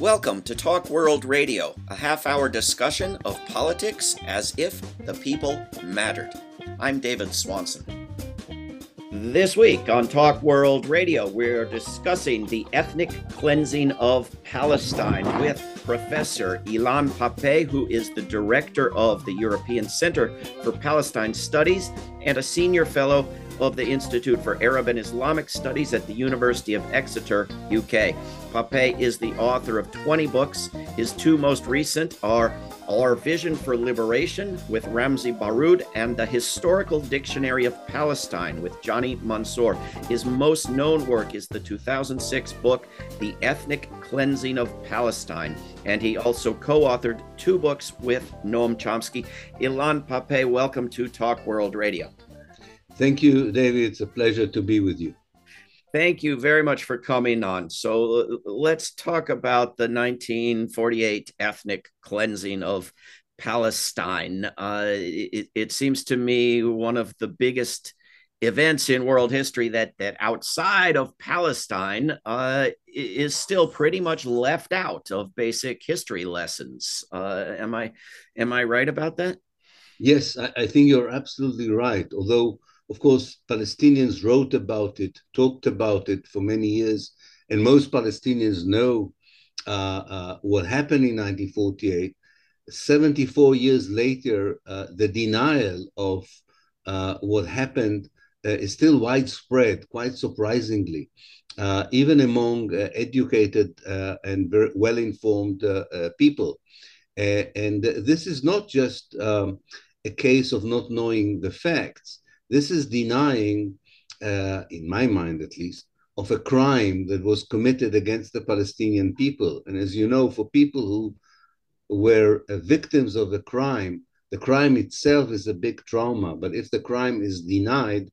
Welcome to Talk World Radio, a half hour discussion of politics as if the people mattered. I'm David Swanson. This week on Talk World Radio, we're discussing the ethnic cleansing of Palestine with Professor Ilan Pappé, who is the director of the European Center for Palestine Studies and a senior fellow of the Institute for Arab and Islamic Studies at the University of Exeter, UK. Pappé is the author of 20 books. His two most recent are Our Vision for Liberation with Ramzy Baroud and The Historical Dictionary of Palestine with Johnny Mansour. His most known work is the 2006 book, The Ethnic Cleansing of Palestine. And he also co authored two books with Noam Chomsky. Ilan Pappé, welcome to Talk World Radio. Thank you, David. It's a pleasure to be with you. Thank you very much for coming on. So let's talk about the 1948 ethnic cleansing of Palestine. Uh, it, it, seems to me one of the biggest events in world history that that outside of Palestine uh, is still pretty much left out of basic history lessons. Uh, am I am I right about that? Yes, I, I think you're absolutely right. Although of course, Palestinians wrote about it, talked about it for many years, and most Palestinians know uh, uh, what happened in 1948. 74 years later, uh, the denial of uh, what happened uh, is still widespread, quite surprisingly, uh, even among educated and very well informed people. and this is not just um, a case of not knowing the facts this is denying, uh, in my mind at least, of a crime that was committed against the Palestinian people. And as you know, for people who were uh, victims of a crime, the crime itself is a big trauma. But if the crime is denied,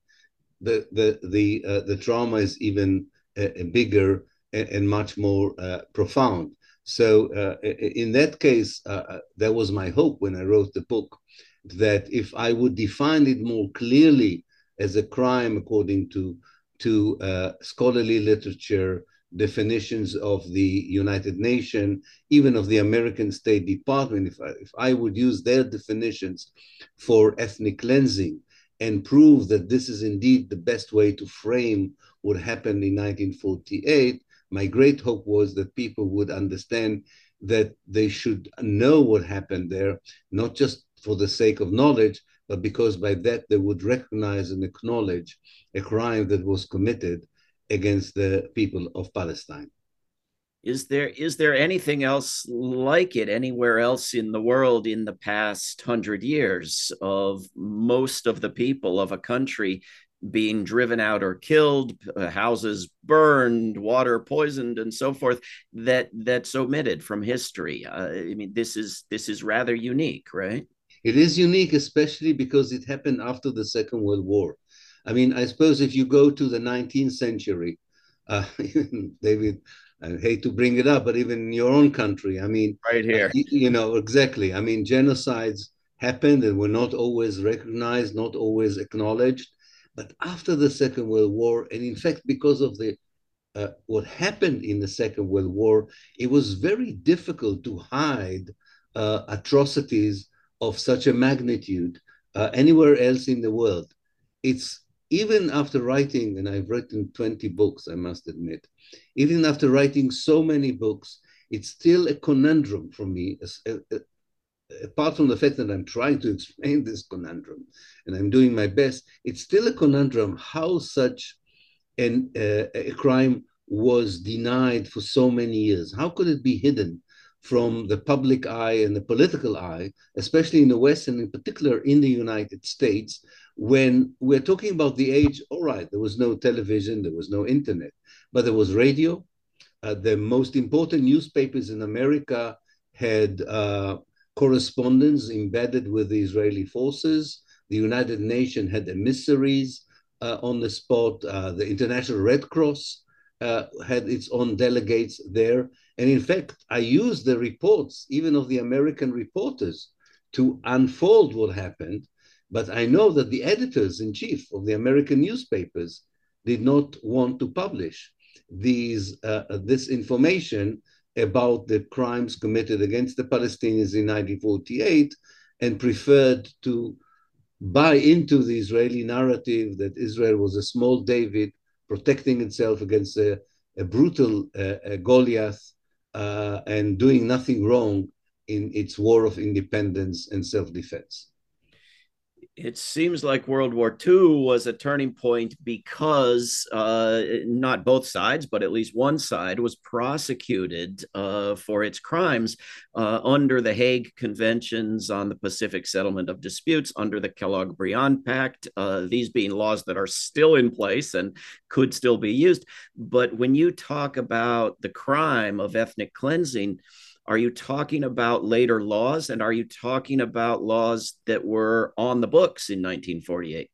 the the the uh, the trauma is even uh, bigger and, and, much more uh, profound. So uh, in that case, uh, that was my hope when I wrote the book that if I would define it more clearly as a crime according to, to uh, scholarly literature, definitions of the United Nations, even of the American State Department, if I, if I would use their definitions for ethnic cleansing and prove that this is indeed the best way to frame what happened in 1948, my great hope was that people would understand that they should know what happened there, not just for the sake of knowledge, but because by that they would recognize and acknowledge a crime that was committed against the people of Palestine. Is there is there anything else like it anywhere else in the world in the past hundred years of most of the people of a country being driven out or killed, uh, houses burned, water poisoned, and so forth. That that's omitted from history. Uh, I mean, this is this is rather unique, right? It is unique, especially because it happened after the Second World War. I mean, I suppose if you go to the 19th century, uh, David, I hate to bring it up, but even in your own country, I mean, right here, uh, you, you know, exactly. I mean, genocides happened and were not always recognized, not always acknowledged. But after the Second World War, and in fact, because of the uh, what happened in the Second World War, it was very difficult to hide uh, atrocities of such a magnitude uh, anywhere else in the world. It's even after writing, and I've written 20 books, I must admit, even after writing so many books, it's still a conundrum for me, apart from the fact that I'm trying to explain this conundrum and I'm doing my best, it's still a conundrum how such an, uh, a crime was denied for so many years. How could it be hidden from the public eye and the political eye, especially in the West and in particular in the United States, when we're talking about the age, all right, there was no television, there was no internet, but there was radio. Uh, the most important newspapers in America had uh, correspondence embedded with the Israeli forces. The United Nations had emissaries uh, on the spot. Uh, the International Red Cross uh, had its own delegates there. And in fact, I used the reports, even of the American reporters, to unfold what happened. But I know that the editors in chief of the American newspapers did not want to publish these uh, this information about the crimes committed against the Palestinians in 1948 and preferred to buy into the Israeli narrative that Israel was a small David protecting itself against a, a brutal uh, a Goliath uh, Uh, and doing nothing wrong in its war of independence and self defense it seems like World War II was a turning point because uh, not both sides, but at least one side was prosecuted uh, for its crimes uh, under the Hague Conventions on the Pacific Settlement of Disputes, under the Kellogg Briand Pact, uh, these being laws that are still in place and could still be used. But when you talk about the crime of ethnic cleansing, are you talking about later laws and are you talking about laws that were on the books in 1948?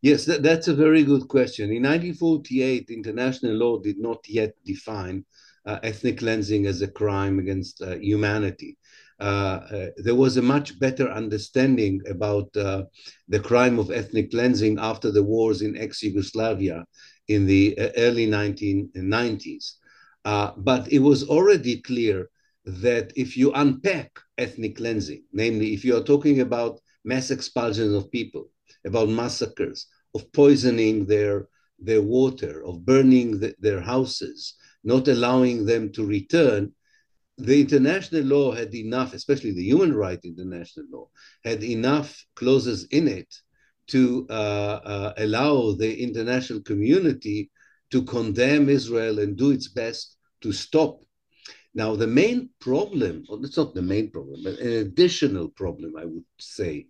Yes, that, that's a very good question. In 1948, international law did not yet define uh, ethnic cleansing as a crime against uh, humanity. Uh, uh there was a much better understanding about uh, the crime of ethnic cleansing after the wars in ex Yugoslavia in the uh, early 1990s. but it was already clear that if you unpack ethnic cleansing, namely, if you are talking about mass expulsions of people, about massacres, of poisoning their, their water, of burning the, their houses, not allowing them to return, the international law had enough, especially the human rights international law, had enough clauses in it to uh, uh, allow the international community to condemn Israel and do its best to stop now, the main problem, well, it's not the main problem, but an additional problem, I would say,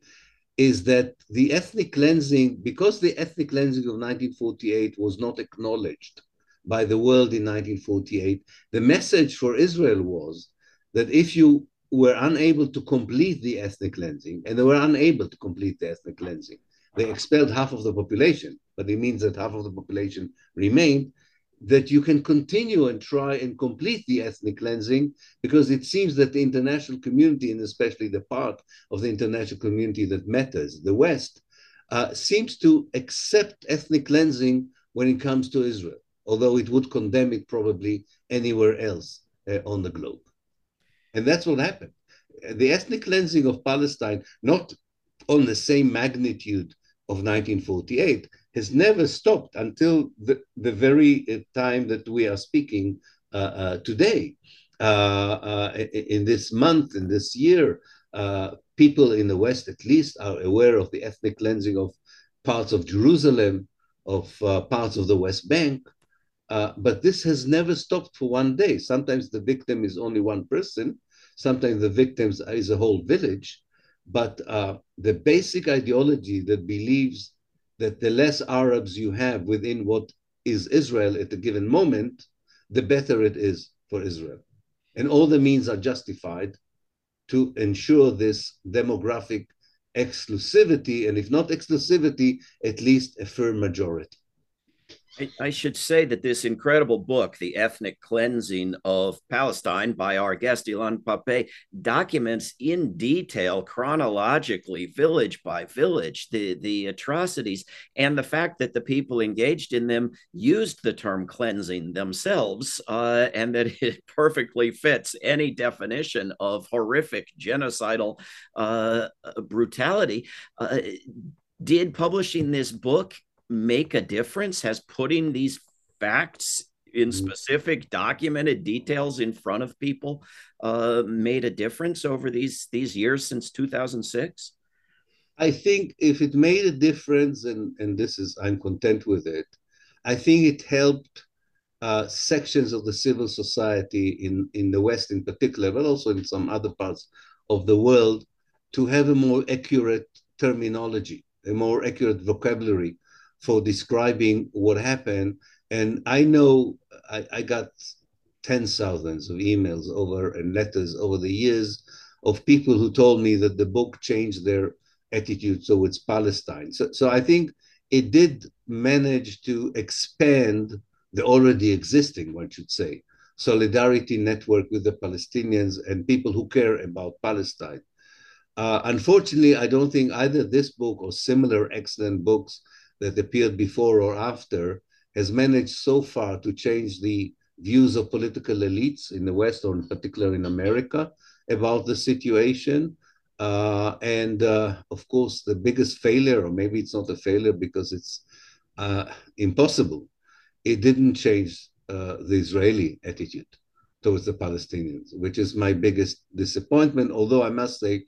is that the ethnic cleansing, because the ethnic cleansing of 1948 was not acknowledged by the world in 1948, the message for Israel was that if you were unable to complete the ethnic cleansing, and they were unable to complete the ethnic cleansing, they expelled half of the population, but it means that half of the population remained that you can continue and try and complete the ethnic cleansing because it seems that the international community, and especially the part of the international community that matters, the West, uh, seems to accept ethnic cleansing when it comes to Israel, although it would condemn it probably anywhere else uh, on the globe. And that's what happened. The ethnic cleansing of Palestine, not on the same magnitude of 1948, has never stopped until the, the very uh, time that we are speaking uh, uh, today. Uh, in this month, in this year, people in the West at least are aware of the ethnic cleansing of parts of Jerusalem, of parts of the West Bank. but this has never stopped for one day. Sometimes the victim is only one person, sometimes the victims is a whole village. But uh, the basic ideology that believes that the less Arabs you have within what is Israel at a given moment, the better it is for Israel. And all the means are justified to ensure this demographic exclusivity, and if not exclusivity, at least a firm majority. I, should say that this incredible book, The Ethnic Cleansing of Palestine, by our guest Ilan Pappé, documents in detail, chronologically, village by village, the, the atrocities and the fact that the people engaged in them used the term cleansing themselves, uh, and that it perfectly fits any definition of horrific genocidal uh, brutality. Uh, did publishing this book make a difference? Has putting these facts in mm-hmm. specific documented details in front of people uh, made a difference over these these years since 2006? I think if it made a difference, and and this is I'm content with it. I think it helped uh, sections of the civil society in in the West in particular, but also in some other parts of the world, to have a more accurate terminology, a more accurate vocabulary for describing what happened. And I know I, I got tens thousands of emails over and letters over the years of people who told me that the book changed their attitude towards Palestine. So, so I think it did manage to expand the already existing, one should say, solidarity network with the Palestinians and people who care about Palestine. Uh, unfortunately, I don't think either this book or similar excellent books that appeared before or after has managed so far to change the views of political elites in the West, or in particular in America, about the situation. Uh, and uh, of course, the biggest failure, or maybe it's not a failure because it's uh, impossible, it didn't change uh, the Israeli attitude towards the Palestinians, which is my biggest disappointment. Although I must say,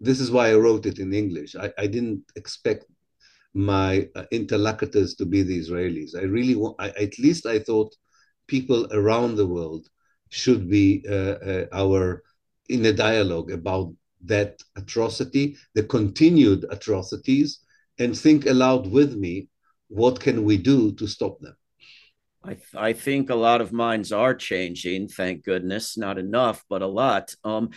this is why I wrote it in English. I, I didn't expect my uh, interlocutors to be the Israelis. I really want, I, at least I thought people around the world should be uh, uh, our in a dialogue about that atrocity, the continued atrocities, and think aloud with me what can we do to stop them? I, th- I think a lot of minds are changing, thank goodness. Not enough, but a lot. Um,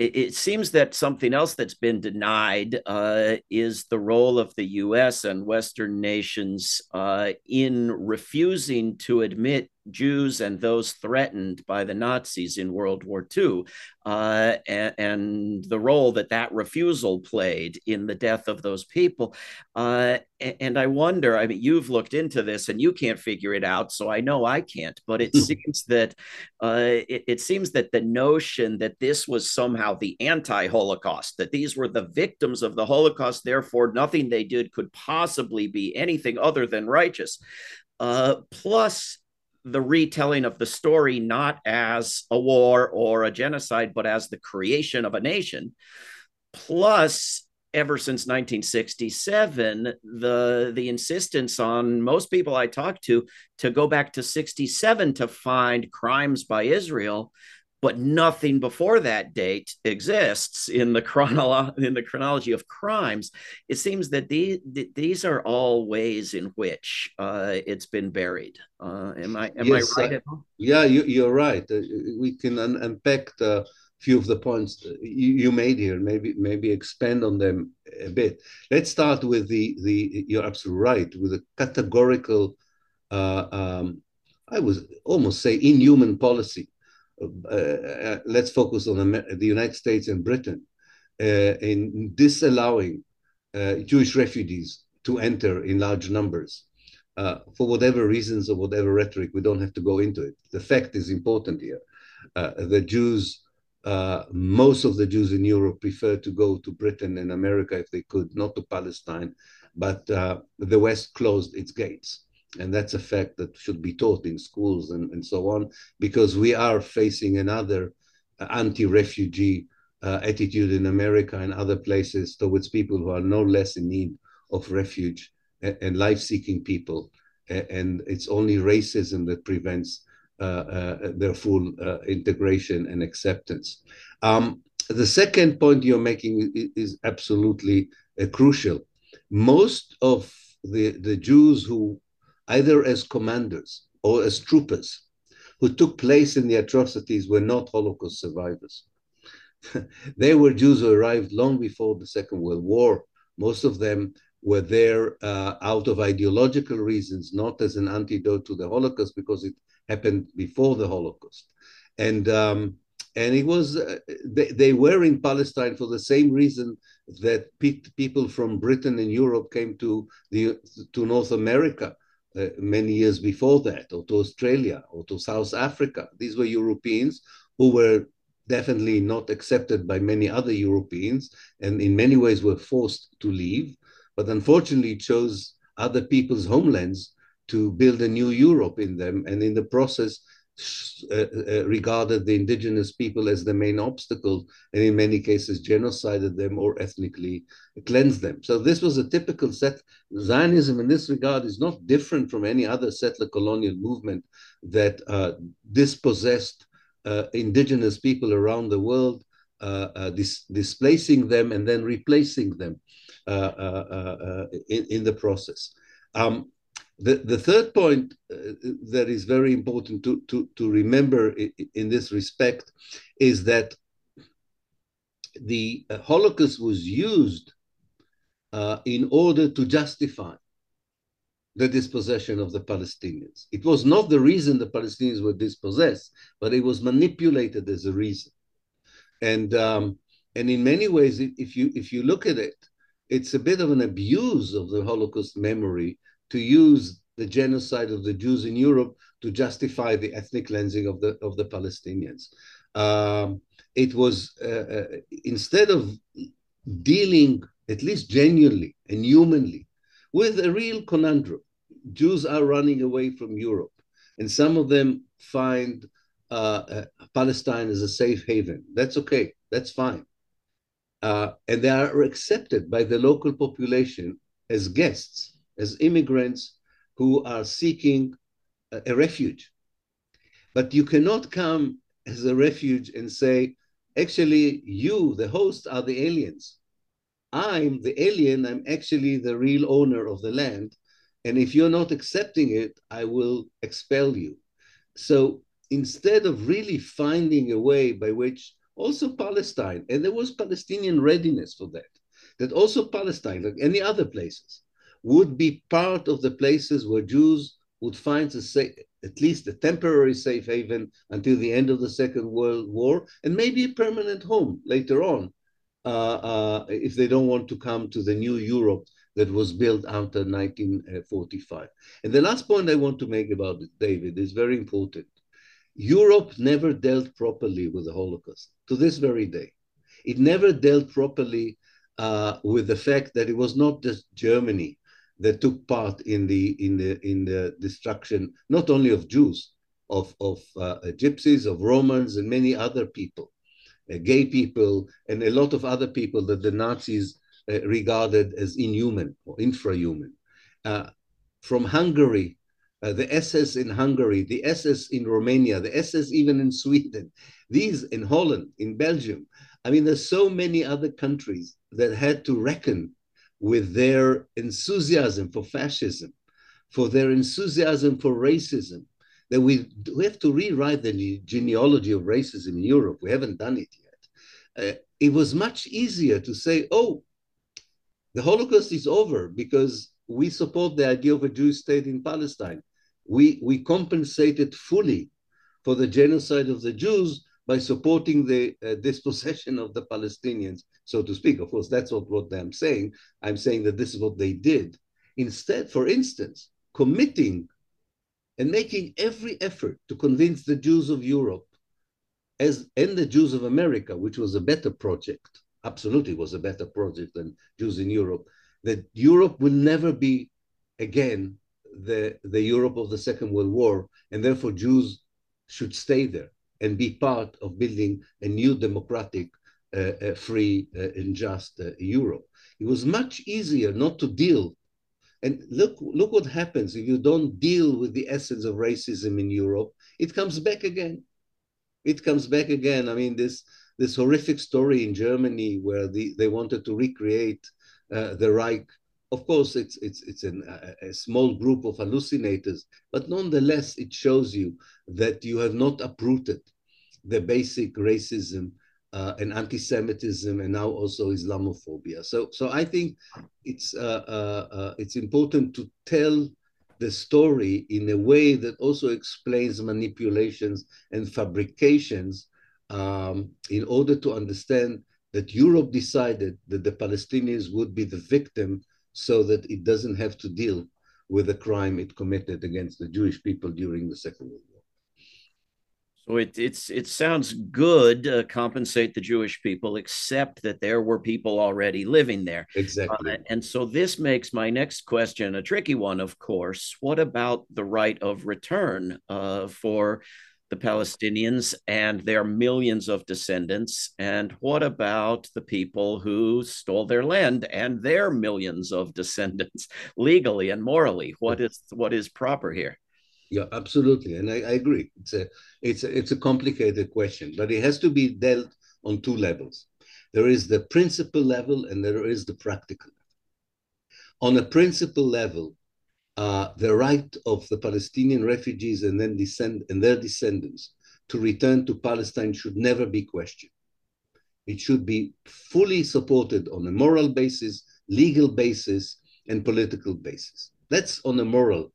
it, seems that something else that's been denied uh, is the role of the US and Western nations uh, in refusing to admit Jews and those threatened by the Nazis in World War II, uh, and, and, the role that that refusal played in the death of those people. Uh, and I wonder, I mean, you've looked into this and you can't figure it out, so I know I can't, but it seems that uh, it, it seems that the notion that this was somehow the anti Holocaust, that these were the victims of the Holocaust, therefore nothing they did could possibly be anything other than righteous. Uh, plus, the retelling of the story not as a war or a genocide, but as the creation of a nation. Plus, ever since 1967, the the insistence on most people I talk to to go back to 67 to find crimes by Israel but nothing before that date exists in the chronolo- in the chronology of crimes. It seems that these these are all ways in which uh, it's been buried. Uh, am I am yes, I right? Uh, yeah, you, are right. Uh, we can un- unpack a few of the points you, you, made here. Maybe maybe expand on them a bit. Let's start with the the. You're absolutely right with the categorical. Uh, um, I would almost say inhuman policy uh, uh, let's focus on the United States and Britain uh, in disallowing Jewish refugees to enter in large numbers. for whatever reasons or whatever rhetoric, we don't have to go into it. The fact is important here. the Jews uh, most of the Jews in Europe prefer to go to Britain and America if they could, not to Palestine. But uh, the West closed its gates. And that's a fact that should be taught in schools and, and so on, because we are facing another uh, anti refugee uh, attitude in America and other places towards people who are no less in need of refuge and, and life seeking people. And it's only racism that prevents uh, uh, their full uh, integration and acceptance. Um, the second point you're making is, is absolutely uh, crucial. Most of the, the Jews who either as commanders or as troopers who took place in the atrocities were not Holocaust survivors. they were Jews who arrived long before the Second World War. Most of them were there uh, out of ideological reasons, not as an antidote to the Holocaust, because it happened before the Holocaust. And um, and it was uh, they, they were in Palestine for the same reason that pe- people from Britain and Europe came to the to North America uh, many years before that, or to Australia, or to South Africa. These were Europeans who were definitely not accepted by many other Europeans, and in many ways were forced to leave, but unfortunately chose other people's homelands to build a new Europe in them, and in the process uh, uh, regarded the indigenous people as the main obstacle, and in many cases genocided them or ethnically cleansed them. So this was a typical set. Zionism in this regard is not different from any other settler colonial movement that uh, dispossessed uh, indigenous people around the world, uh, uh, dis displacing them and then replacing them in, in, the process. Um, the, the third point uh, that is very important to, to, to remember in, in this respect is that the uh, Holocaust was used uh, in order to justify the dispossession of the Palestinians. It was not the reason the Palestinians were dispossessed, but it was manipulated as a reason. And um, and in many ways, if you if you look at it, it's a bit of an abuse of the Holocaust memory to use the genocide of the Jews in Europe to justify the ethnic cleansing of the of the Palestinians. Um, it was uh, uh, instead of dealing at least genuinely and humanly with a real conundrum. Jews are running away from Europe, and some of them find uh, uh, Palestine as a safe haven. That's okay. That's fine. Uh, and they are accepted by the local population as guests, as immigrants who are seeking a, a refuge. But you cannot come as a refuge and say, actually, you, the host, are the aliens. I'm the alien, I'm actually the real owner of the land. And if you're not accepting it, I will expel you. So instead of really finding a way by which also Palestine, and there was Palestinian readiness for that, that also Palestine, like any other places, would be part of the places where Jews would find safe, at least a temporary safe haven until the end of the Second World War, and maybe a permanent home later on, uh, uh, if they don't want to come to the new Europe that was built after 1945. And the last point I want to make about it, David, is very important. Europe never dealt properly with the Holocaust to this very day. It never dealt properly uh, with the fact that it was not just Germany that took part in the in the in the destruction not only of Jews, of of uh, gypsies, of Romans, and many other people, uh, gay people, and a lot of other people that the Nazis uh, regarded as inhuman or infrahuman. Uh, from Hungary, uh, the SS in Hungary, the SS in Romania, the SS even in Sweden, these in Holland, in Belgium. I mean, there's so many other countries that had to reckon with their enthusiasm for fascism, for their enthusiasm for racism, that we, we have to rewrite the genealogy of racism in Europe. We haven't done it yet. Uh, it was much easier to say, oh, the Holocaust is over because we support the idea of a Jewish state in Palestine. We, we compensated fully for the genocide of the Jews by supporting the uh, dispossession of the Palestinians so to speak. Of course, that's not what I'm saying. I'm saying that this is what they did. Instead, for instance, committing and making every effort to convince the Jews of Europe as and the Jews of America, which was a better project, absolutely was a better project than Jews in Europe, that Europe will never be again the, the Europe of the Second World War, and therefore Jews should stay there and be part of building a new democratic a free uh, and just Europe. It was much easier not to deal. And look, look what happens if you don't deal with the essence of racism in Europe. It comes back again. It comes back again. I mean, this this horrific story in Germany where the, they wanted to recreate uh, the Reich. Of course, it's it's it's an, a, a, small group of hallucinators, but nonetheless, it shows you that you have not uprooted the basic racism uh, and anti-Semitism, and now also Islamophobia. So, so I think it's uh, uh, uh, it's important to tell the story in a way that also explains manipulations and fabrications um, in order to understand that Europe decided that the Palestinians would be the victim so that it doesn't have to deal with the crime it committed against the Jewish people during the Second World War. So it it's it sounds good to compensate the Jewish people, except that there were people already living there. Exactly. Uh, and so this makes my next question a tricky one. Of course, what about the right of return uh, for the Palestinians and their millions of descendants? And what about the people who stole their land and their millions of descendants legally and morally? What is what is proper here? Yeah, absolutely, and I, I, agree. It's a it's a, it's a complicated question, but it has to be dealt on two levels. There is the principle level, and there is the practical. On a principle level, uh, the right of the Palestinian refugees and then descend and their descendants to return to Palestine should never be questioned. It should be fully supported on a moral basis, legal basis, and political basis. That's on a moral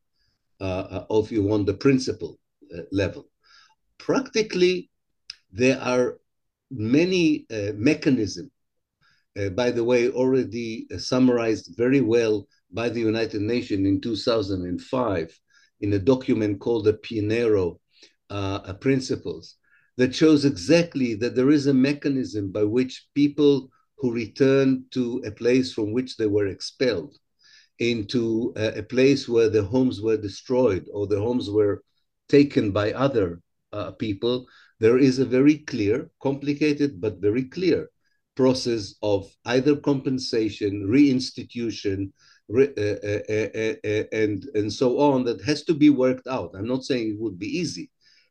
uh, of you want the principle uh, level. Practically, there are many uh, mechanisms, by the way, already summarized very well by the United Nations in 2005 in a document called the Pinheiro uh, Principles that shows exactly that there is a mechanism by which people who return to a place from which they were expelled into a, a place where the homes were destroyed or the homes were taken by other uh, people, there is a very clear, complicated, but very clear process of either compensation, reinstitution, re, Uh, uh, uh, and, and so on that has to be worked out. I'm not saying it would be easy,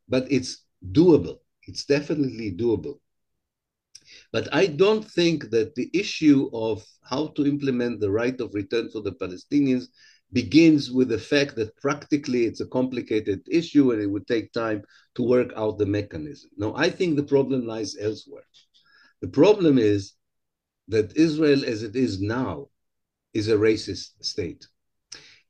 but it's doable. It's definitely doable. But I don't think that the issue of how to implement the right of return for the Palestinians begins with the fact that practically it's a complicated issue and it would take time to work out the mechanism. No, I think the problem lies elsewhere. The problem is that Israel, as it is now, is a racist state.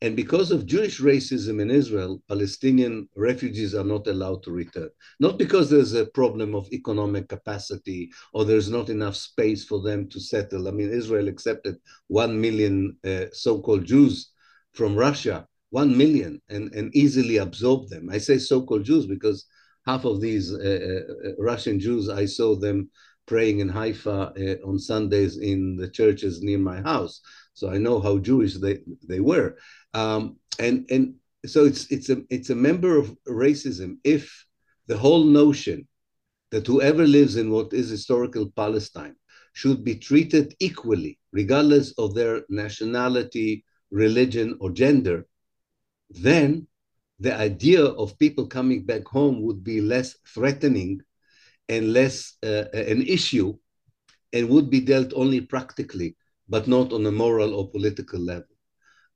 And because of Jewish racism in Israel, Palestinian refugees are not allowed to return. Not because there's a problem of economic capacity or there's not enough space for them to settle. I mean, Israel accepted 1 million uh, so called Jews from Russia, 1 million, and, and easily absorbed them. I say so called Jews because half of these uh, uh, Russian Jews, I saw them praying in Haifa uh, on Sundays in the churches near my house. So I know how Jewish they, they were. Um, and and so it's it's a it's a member of racism if the whole notion that whoever lives in what is historical Palestine should be treated equally, regardless of their nationality, religion, or gender, then the idea of people coming back home would be less threatening and less uh, an issue and would be dealt only practically, but not on a moral or political level.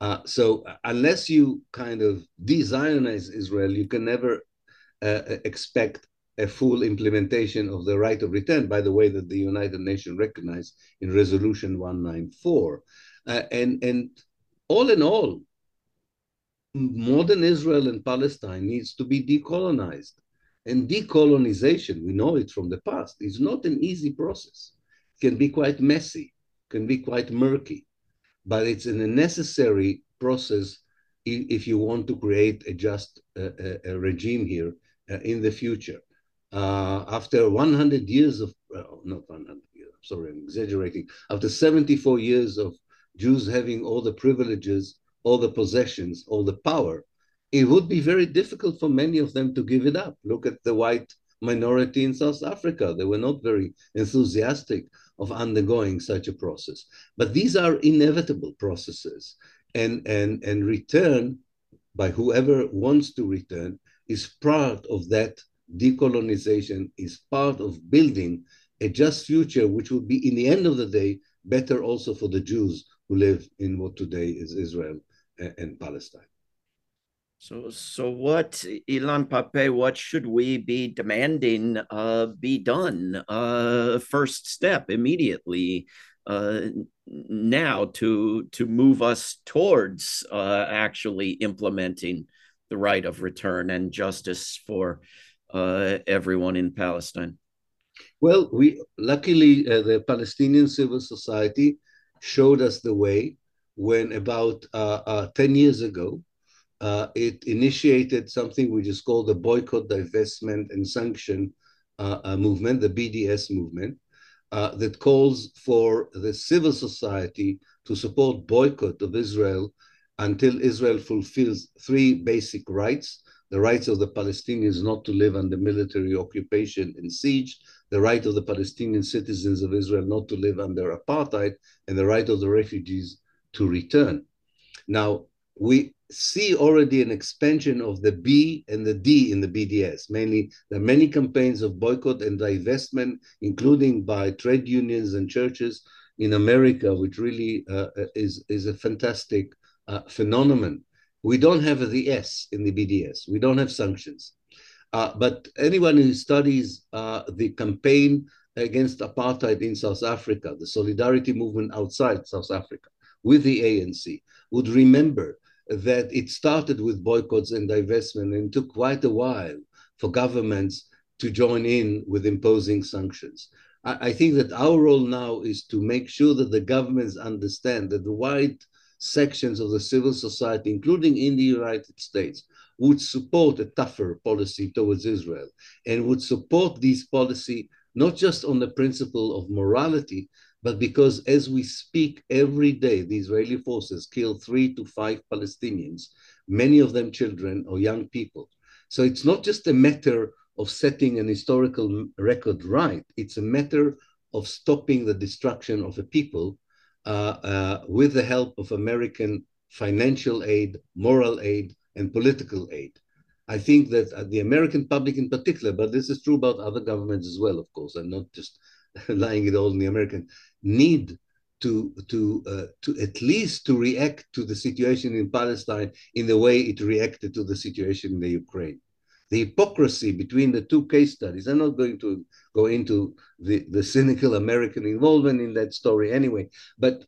Uh, so unless you kind of de-Zionize Israel, you can never uh, expect a full implementation of the right of return, by the way, that the United Nations recognized in Resolution 194. Uh, and, and all in all, modern Israel and Palestine needs to be decolonized. And decolonization, we know it from the past, is not an easy process. It can be quite messy, can be quite murky but it's a necessary process if you want to create a just uh, a regime here uh, in the future. Uh, after 100 years of, not 100 years, sorry, I'm exaggerating, after 74 years of Jews having all the privileges, all the possessions, all the power, it would be very difficult for many of them to give it up. Look at the white minority in South Africa. They were not very enthusiastic of undergoing such a process. But these are inevitable processes, and, and, and return by whoever wants to return is part of that decolonization, is part of building a just future, which will be, in the end of the day, better also for the Jews who live in what today is Israel and Palestine. So, so what, Ilan Pappé? What should we be demanding uh, be done? Uh, first step immediately uh, now to to move us towards uh, actually implementing the right of return and justice for uh, everyone in Palestine. Well, we luckily uh, the Palestinian civil society showed us the way when about ten years ago uh, it initiated something which is called the Boycott, Divestment, and Sanction uh, uh movement, the BDS movement, uh, that calls for the civil society to support boycott of Israel until Israel fulfills three basic rights the rights of the Palestinians not to live under military occupation and siege, the right of the Palestinian citizens of Israel not to live under apartheid, and the right of the refugees to return. Now, we see already an expansion of the B and the D in the BDS. Mainly, there are many campaigns of boycott and divestment, including by trade unions and churches in America, which really uh, is, is a fantastic uh, phenomenon. We don't have the S in the BDS. We don't have sanctions. Uh, but anyone who studies uh, the campaign against apartheid in South Africa, the solidarity movement outside South Africa with the ANC, would remember that it started with boycotts and divestment and took quite a while for governments to join in with imposing sanctions. I, I think that our role now is to make sure that the governments understand that the wide sections of the civil society, including in the United States, would support a tougher policy towards Israel and would support this policy not just on the principle of morality, but because as we speak every day, the Israeli forces kill three to five Palestinians, many of them children or young people. So it's not just a matter of setting an historical record right, it's a matter of stopping the destruction of a people uh, uh, with the help of American financial aid, moral aid, and political aid. I think that uh, the American public in particular, but this is true about other governments as well, of course, and not just lying it all in the American, need to to uh, to at least to react to the situation in Palestine in the way it reacted to the situation in the Ukraine. The hypocrisy between the two case studies. I'm not going to go into the, the cynical American involvement in that story anyway, but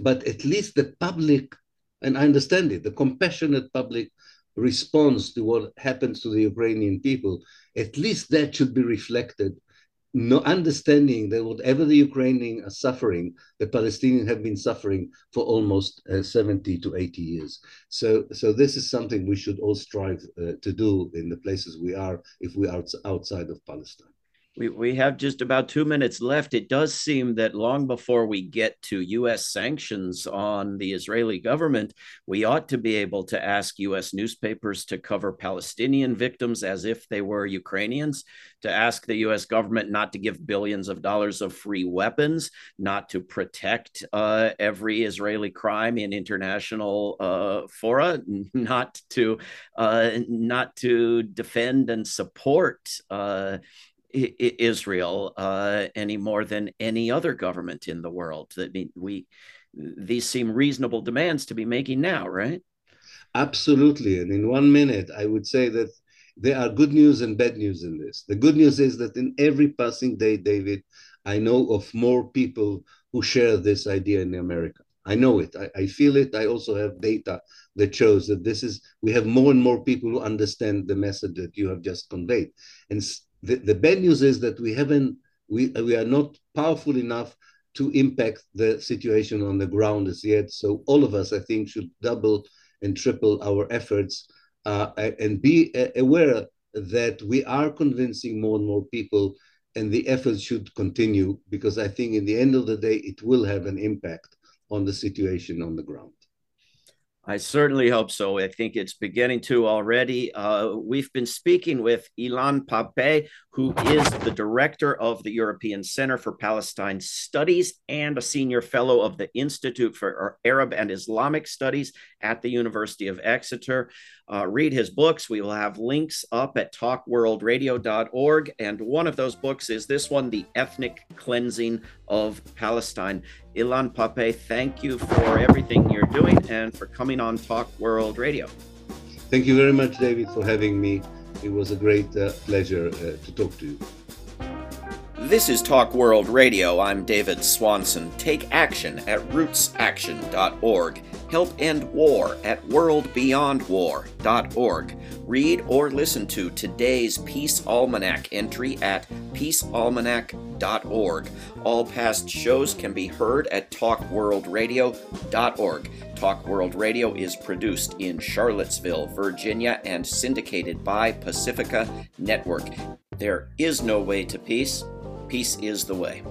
but at least the public, and I understand it, the compassionate public response to what happens to the Ukrainian people, at least that should be reflected no understanding that whatever the Ukrainians are suffering, the Palestinians have been suffering for almost uh, 70 to 80 years. So, so this is something we should all strive uh, to do in the places we are if we are outside of Palestine. We, we have just about two minutes left. It does seem that long before we get to U.S. sanctions on the Israeli government, we ought to be able to ask U.S. newspapers to cover Palestinian victims as if they were Ukrainians, to ask the U.S. government not to give billions of dollars of free weapons, not to protect uh, every Israeli crime in international uh, fora, not to uh, not to defend and support uh, Israel uh, any more than any other government in the world. I mean, we these seem reasonable demands to be making now, right? Absolutely. And in one minute, I would say that there are good news and bad news in this. The good news is that in every passing day, David, I know of more people who share this idea in America. I know it. I, I, feel it. I also have data that shows that this is, we have more and more people who understand the message that you have just conveyed. And the, the bad news is that we haven't, we, we are not powerful enough to impact the situation on the ground as yet. So all of us, I think, should double and triple our efforts uh, and be aware that we are convincing more and more people and the efforts should continue because I think in the end of the day, it will have an impact on the situation on the ground. I certainly hope so. I think it's beginning to already. Uh, we've been speaking with Ilan Pappé, who is the director of the European Center for Palestine Studies and a senior fellow of the Institute for Arab and Islamic Studies at the University of Exeter. Uh, read his books. We will have links up at talkworldradio.org. And one of those books is this one, The Ethnic Cleansing of Palestine. Ilan Pappé, thank you for everything you're doing and for coming on Talk World Radio. Thank you very much, David, for having me. It was a great uh, pleasure uh, to talk to you. This is Talk World Radio. I'm David Swanson. Take action at rootsaction.org. Help end war at worldbeyondwar.org. Read or listen to today's Peace Almanac entry at peacealmanac.org. All past shows can be heard at talkworldradio.org. Talk World Radio is produced in Charlottesville, Virginia, and syndicated by Pacifica Network. There is no way to peace. Peace is the way.